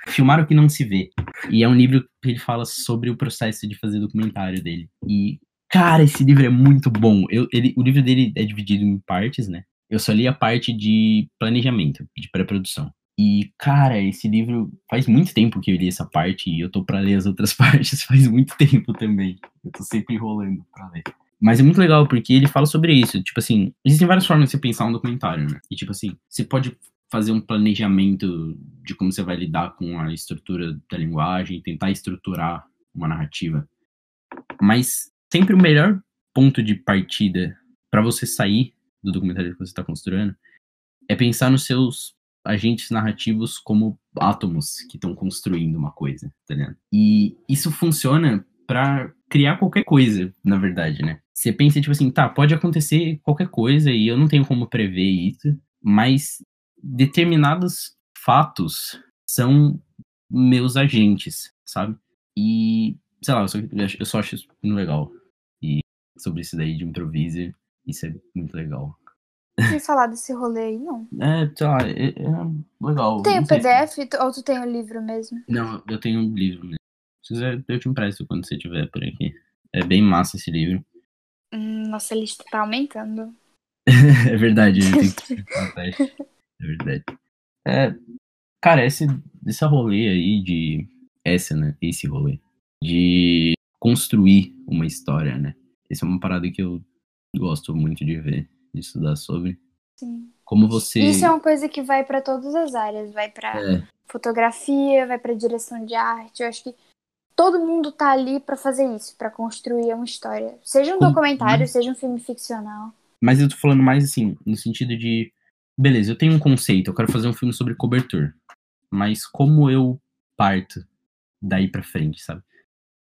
Filmar o que não se vê. E é um livro que ele fala sobre o processo de fazer documentário dele. E, cara, esse livro é muito bom. Eu, ele, o livro dele é dividido em partes, né? Eu só li a parte de planejamento, de pré-produção. E, cara, esse livro faz muito tempo que eu li essa parte e eu tô pra ler as outras <laughs> partes faz muito tempo também. Eu tô sempre enrolando pra ler. Mas é muito legal porque ele fala sobre isso. Tipo assim, existem várias formas de você pensar um documentário, né? E, tipo assim, você pode fazer um planejamento de como você vai lidar com a estrutura da linguagem, tentar estruturar uma narrativa. Mas sempre o melhor ponto de partida para você sair do documentário que você está construindo é pensar nos seus agentes narrativos como átomos que estão construindo uma coisa, tá ligado? E isso funciona para criar qualquer coisa, na verdade, né? Você pensa, tipo assim, tá, pode acontecer qualquer coisa e eu não tenho como prever isso, mas determinados fatos são meus agentes, sabe? E, sei lá, eu só, eu só acho isso muito legal. E sobre isso daí de improviso, isso é muito legal. Não falar desse rolê aí, não. <laughs> É, sei lá, é, é legal. Tu tem o PDF ou tu tem o livro mesmo? Não, eu tenho um livro mesmo. Se quiser, eu te empresto quando você estiver por aqui. É bem massa esse livro. <laughs> Hum, nossa lista tá aumentando. é verdade, <laughs> É verdade. É, cara, esse, esse rolê aí de. Essa, né? Esse rolê. De construir uma história, né? Essa é uma parada que eu gosto muito de ver, de estudar sobre. Sim. Como você. Isso é uma coisa que vai para todas as áreas. Vai para É, fotografia, vai para direção de arte. Eu acho que todo mundo tá ali para fazer isso, para construir uma história. Seja um Como- documentário, seja um filme ficcional. mas eu tô falando mais assim, no sentido de. Beleza, eu tenho um conceito, eu quero fazer um filme sobre cobertor. Mas como eu parto daí pra frente, sabe?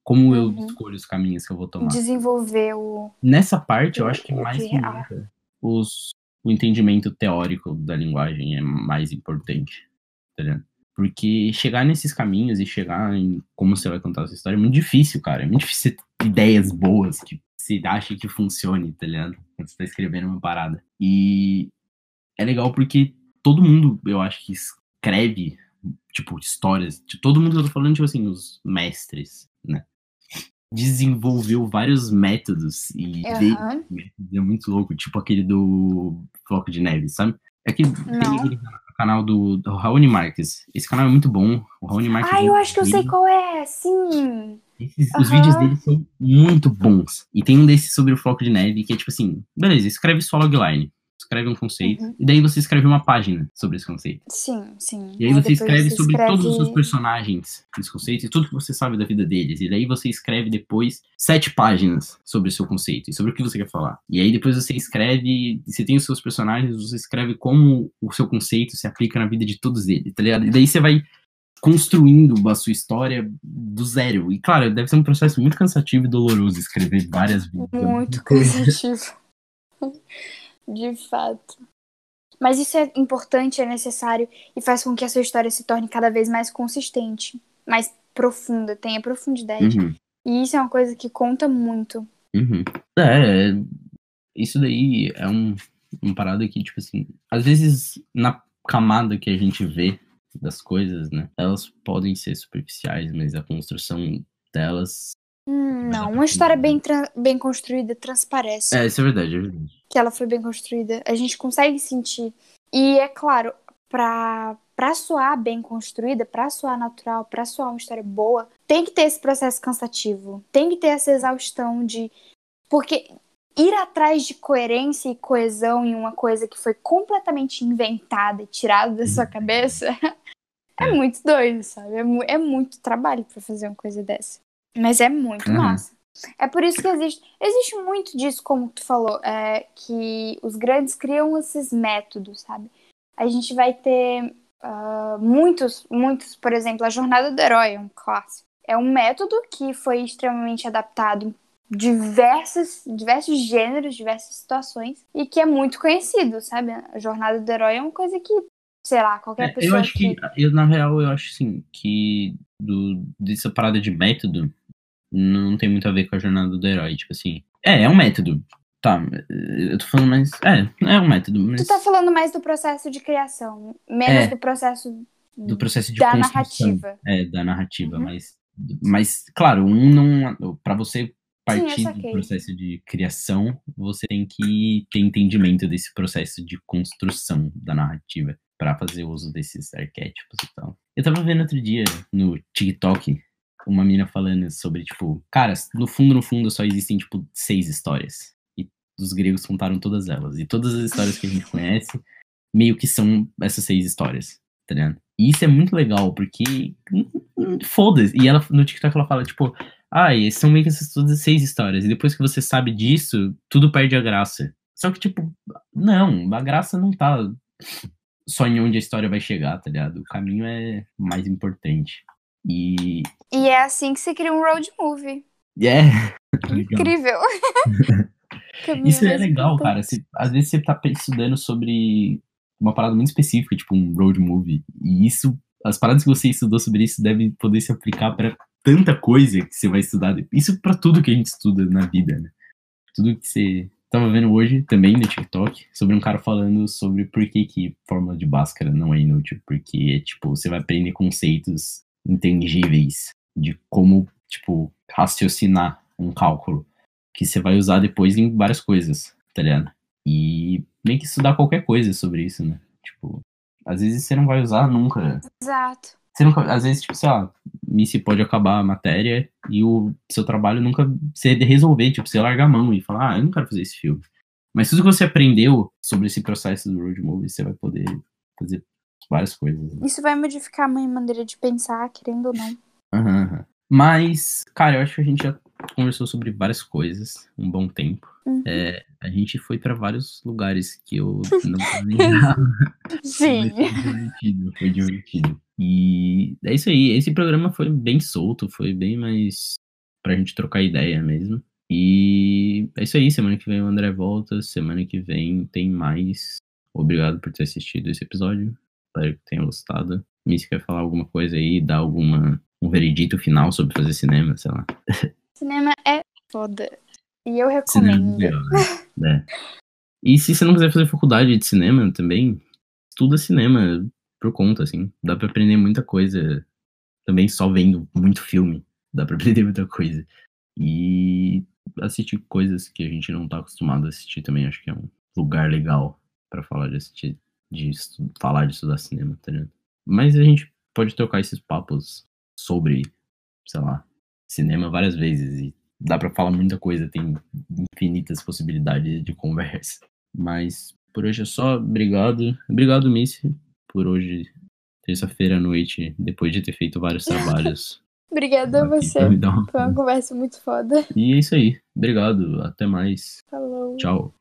Como eu Uhum. escolho os caminhos que eu vou tomar. Desenvolver o. Nessa parte, eu acho que mais que é nunca, os, o entendimento teórico da linguagem é mais importante, tá ligado? Porque chegar nesses caminhos e chegar em como você vai contar essa história é muito difícil, cara. É muito difícil ter ideias boas que você acha que funcione, tá ligado? Quando você tá escrevendo uma parada. E é legal porque todo mundo, eu acho que escreve, tipo, histórias. De todo mundo que eu tô falando, tipo assim, os mestres, né? Desenvolveu vários métodos e Aham. é muito louco, tipo aquele do Floco de Neve, sabe? É Não. aquele canal do, do Raoni Marques. Esse canal é muito bom. O Raoni Marques. Ah, eu acho que eu sei qual é, sim. Esses- Os Aham. vídeos dele são muito bons. E tem um desses sobre o Floco de Neve, que é tipo assim: beleza, escreve sua logline. Escreve um conceito. Uhum. E daí você escreve uma página sobre esse conceito. Sim, sim. E aí você depois escreve você sobre todos os seus escreve- personagens desse conceito e tudo que você sabe da vida deles. E daí você escreve depois sete páginas sobre o seu conceito e sobre o que você quer falar. E aí depois você escreve, você tem os seus personagens, você escreve como o seu conceito se aplica na vida de todos eles, tá ligado? E daí você vai construindo a sua história do zero. E claro, deve ser um processo muito cansativo e doloroso escrever várias vidas. Muito cansativo. De fato. Mas isso é importante, é necessário e faz com que a sua história se torne cada vez mais consistente, mais profunda, tenha profundidade. Uhum. E isso é uma coisa que conta muito. Uhum. É, é, isso daí é um, uma parada que, tipo assim, às vezes na camada que a gente vê das coisas, né, elas podem ser superficiais, mas a construção delas. Hum, não, uma história bem, bem construída transparece É, isso é verdade, é verdade. que ela foi bem construída. A gente consegue sentir. E é claro, pra, pra soar bem construída, pra soar natural, pra soar uma história boa, tem que ter esse processo cansativo. Tem que ter essa exaustão de. Porque ir atrás de coerência e coesão em uma coisa que foi completamente inventada e tirada da sua cabeça <laughs> é, É. muito doido, sabe? É, mu- é muito trabalho pra fazer uma coisa dessa. Mas é muito Uhum. massa. É por isso que existe. Existe muito disso, como tu falou, é, que os grandes criam esses métodos, sabe? A gente vai ter ah, muitos, muitos, por exemplo, a Jornada do Herói é um clássico. É um método que foi extremamente adaptado em diversos, diversos gêneros, diversas situações, e que é muito conhecido, sabe? A Jornada do Herói é uma coisa que, sei lá, qualquer É, pessoa eu acho que, eu, na real, eu acho assim, que do, dessa parada de método não tem muito a ver com a jornada do herói. Tipo assim, é, é um método. Tá, eu tô falando mais. É, é um método, mas. Tu tá falando mais do processo de criação, menos É. do processo do processo de da construção. narrativa. É, da narrativa, Uhum. mas, mas, claro, um não. Para você partir do processo de criação, você tem que ter entendimento desse processo de construção da narrativa para fazer uso desses arquétipos e tal. Eu tava vendo outro dia no TikTok uma menina falando sobre, tipo, cara, no fundo, no fundo, só existem, tipo, seis histórias. E os gregos contaram todas elas. E todas as histórias que a gente conhece, meio que são essas seis histórias, tá ligado? E isso é muito legal, porque. Foda-se. E ela, no TikTok ela fala, tipo, ah, e são meio que essas todas as seis histórias. E depois que você sabe disso, tudo perde a graça. Só que, tipo, não, a graça não tá só em onde a história vai chegar, tá ligado? O caminho é mais importante. E. E é assim que se cria um road movie. É. legal. <laughs> Incrível. <laughs> Isso é legal, cara. Se- às vezes você tá estudando sobre uma parada muito específica, tipo um road movie. E isso, as paradas que você estudou sobre isso devem poder se aplicar pra tanta coisa que você vai estudar. Isso pra tudo que a gente estuda na vida, né? Tudo que você. Tava vendo hoje também no TikTok sobre um cara falando sobre por que, que fórmula de Bhaskara não é inútil. Porque, tipo, você vai aprender conceitos intangíveis de como, tipo, raciocinar um cálculo que você vai usar depois em várias coisas, tá ligado? E meio que estudar qualquer coisa sobre isso, né? Tipo, às vezes você não vai usar nunca. Exato. Você nunca, às vezes, tipo, sei lá, se pode acabar a matéria e o seu trabalho nunca você resolver, tipo, você largar a mão e falar, ah, eu não quero fazer esse filme. Mas tudo que você aprendeu sobre esse processo do road movie, você vai poder fazer várias coisas. né? Isso vai modificar a minha maneira de pensar, querendo ou não. Aham. Mas, cara, eu acho que a gente já conversou sobre várias coisas um bom tempo. Uhum. É, a gente foi pra vários lugares que eu <laughs> não planejava. Sim. Foi divertido, foi divertido. E é isso aí. Esse programa foi bem solto, foi bem mais pra gente trocar ideia mesmo. E é isso aí. Semana que vem o André volta. Semana que vem tem mais. Obrigado por ter assistido esse episódio. Espero que tenha gostado. Miss quer falar alguma coisa aí, dar alguma um veredito final sobre fazer cinema, sei lá. <laughs> Cinema é foda. E eu é recomendo. legal, né? É. E se você não quiser fazer faculdade de cinema também, estuda cinema por conta, assim. Dá pra aprender muita coisa também só vendo muito filme. Dá pra aprender muita coisa. E assistir coisas que a gente não tá acostumado a assistir também, acho que é um lugar legal pra falar de assistir, de falar de estudar cinema, tá ligado? Mas a gente pode trocar esses papos sobre, sei lá, cinema várias vezes e dá pra falar muita coisa, tem infinitas possibilidades de conversa. Mas por hoje é só, obrigado. Obrigado, Missy, por hoje, terça-feira à noite, depois de ter feito vários trabalhos. <laughs> Obrigada a você. Foi uma conversa muito foda. E é isso aí. Obrigado. Até mais. Falou. Tchau.